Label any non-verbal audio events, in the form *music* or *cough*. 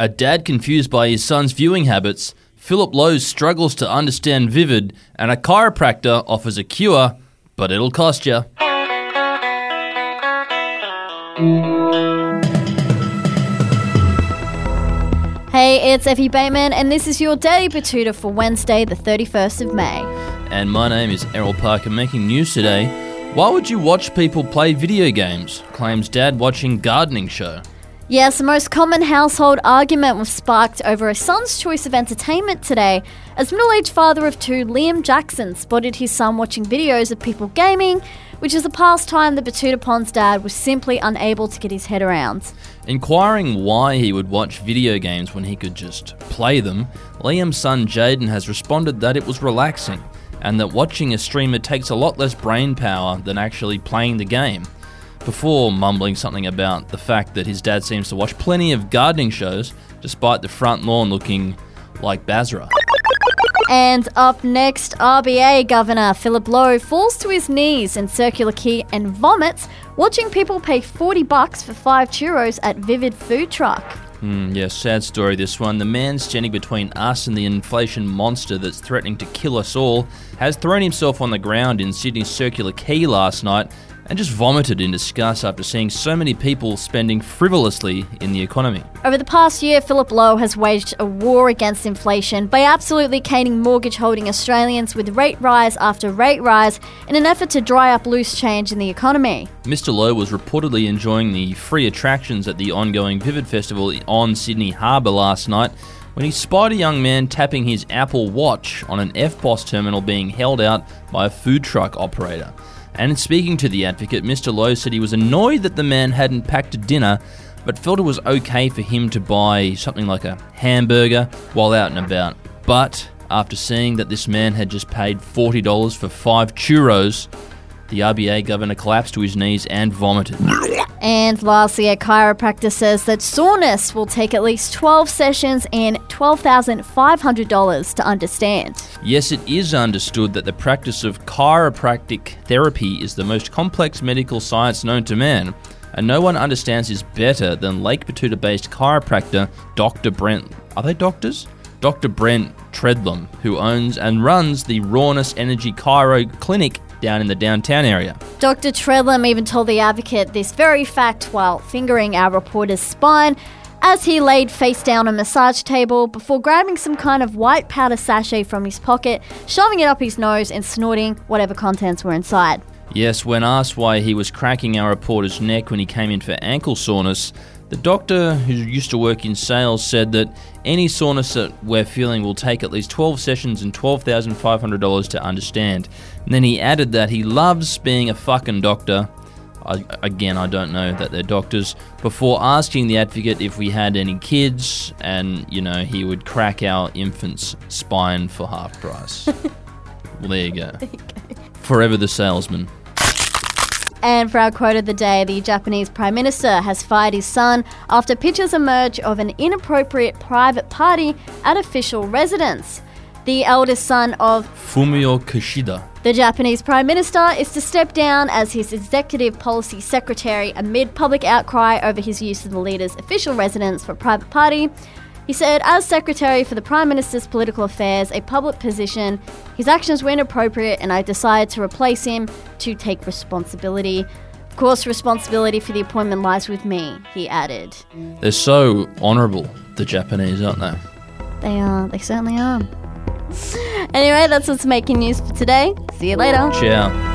A dad confused by his son's viewing habits, Philip Lowe struggles to understand Vivid, and a chiropractor offers a cure, but it'll cost you. Hey, it's Effie Bateman, and this is your Daily Betoota for Wednesday, the 31st of May. And my name is Errol Parker, making news today. Why would you watch people play video games? Claims dad watching gardening show. Yes, the most common household argument was sparked over a son's choice of entertainment today, as middle aged father of two, Liam Jackson, spotted his son watching videos of people gaming, which is a pastime that Betoota Pond's dad was simply unable to get his head around. Inquiring why he would watch video games when he could just play them, Liam's son Jaden has responded that it was relaxing and that watching a streamer takes a lot less brain power than actually playing the game. Before mumbling something about the fact that his dad seems to watch plenty of gardening shows, despite the front lawn looking like Basra. And up next, RBA Governor Philip Lowe falls to his knees in Circular Quay and vomits, watching people pay 40 bucks for five churros at Vivid Food Truck. Hmm, yeah, sad story this one. The man standing between us and the inflation monster that's threatening to kill us all has thrown himself on the ground in Sydney's Circular Quay last night and just vomited in disgust after seeing so many people spending frivolously in the economy. Over the past year, Philip Lowe has waged a war against inflation by absolutely caning mortgage holding Australians with rate rise after rate rise in an effort to dry up loose change in the economy. Mr. Lowe was reportedly enjoying the free attractions at the ongoing Vivid Festival on Sydney Harbour last night when he spied a young man tapping his Apple Watch on an EFTPOS terminal being held out by a food truck operator. And speaking to the advocate, Mr. Lowe said he was annoyed that the man hadn't packed a dinner, but felt it was okay for him to buy something like a hamburger while out and about. But after seeing that this man had just paid $40 for five churros, the RBA governor collapsed to his knees and vomited. And lastly, a chiropractor says that soreness will take at least 12 sessions and $12,500 to understand. Yes, it is understood that the practice of chiropractic therapy is the most complex medical science known to man, and no one understands this better than Lake Betoota based chiropractor Dr. Brent. Are they doctors? Dr. Brent Treadlam, who owns and runs the Rawness Energy Chiro Clinic down in the downtown area. Dr. Treadlam even told the advocate this very fact while fingering our reporter's spine as he laid face down on a massage table before grabbing some kind of white powder sachet from his pocket, shoving it up his nose, and snorting whatever contents were inside. Yes, when asked why he was cracking our reporter's neck when he came in for ankle soreness, the doctor, who used to work in sales, said that any soreness that we're feeling will take at least 12 sessions and $12,500 to understand. And then he added that he loves being a fucking doctor. I, again, I don't know that they're doctors. Before asking the advocate if we had any kids, and you know, he would crack our infant's spine for half price. *laughs* well, there you go. Forever the salesman. And for our quote of the day, the Japanese Prime Minister has fired his son after pictures emerge of an inappropriate private party at official residence. The eldest son of Fumio Kishida. The Japanese Prime Minister is to step down as his executive policy secretary amid public outcry over his use of the leader's official residence for private party. He said, as Secretary for the Prime Minister's Political Affairs, a public position, his actions were inappropriate and I decided to replace him to take responsibility. Of course, responsibility for the appointment lies with me, he added. They're so honourable, the Japanese, aren't they? They are, they certainly are. Anyway, that's what's making news for today. See you later. Ciao.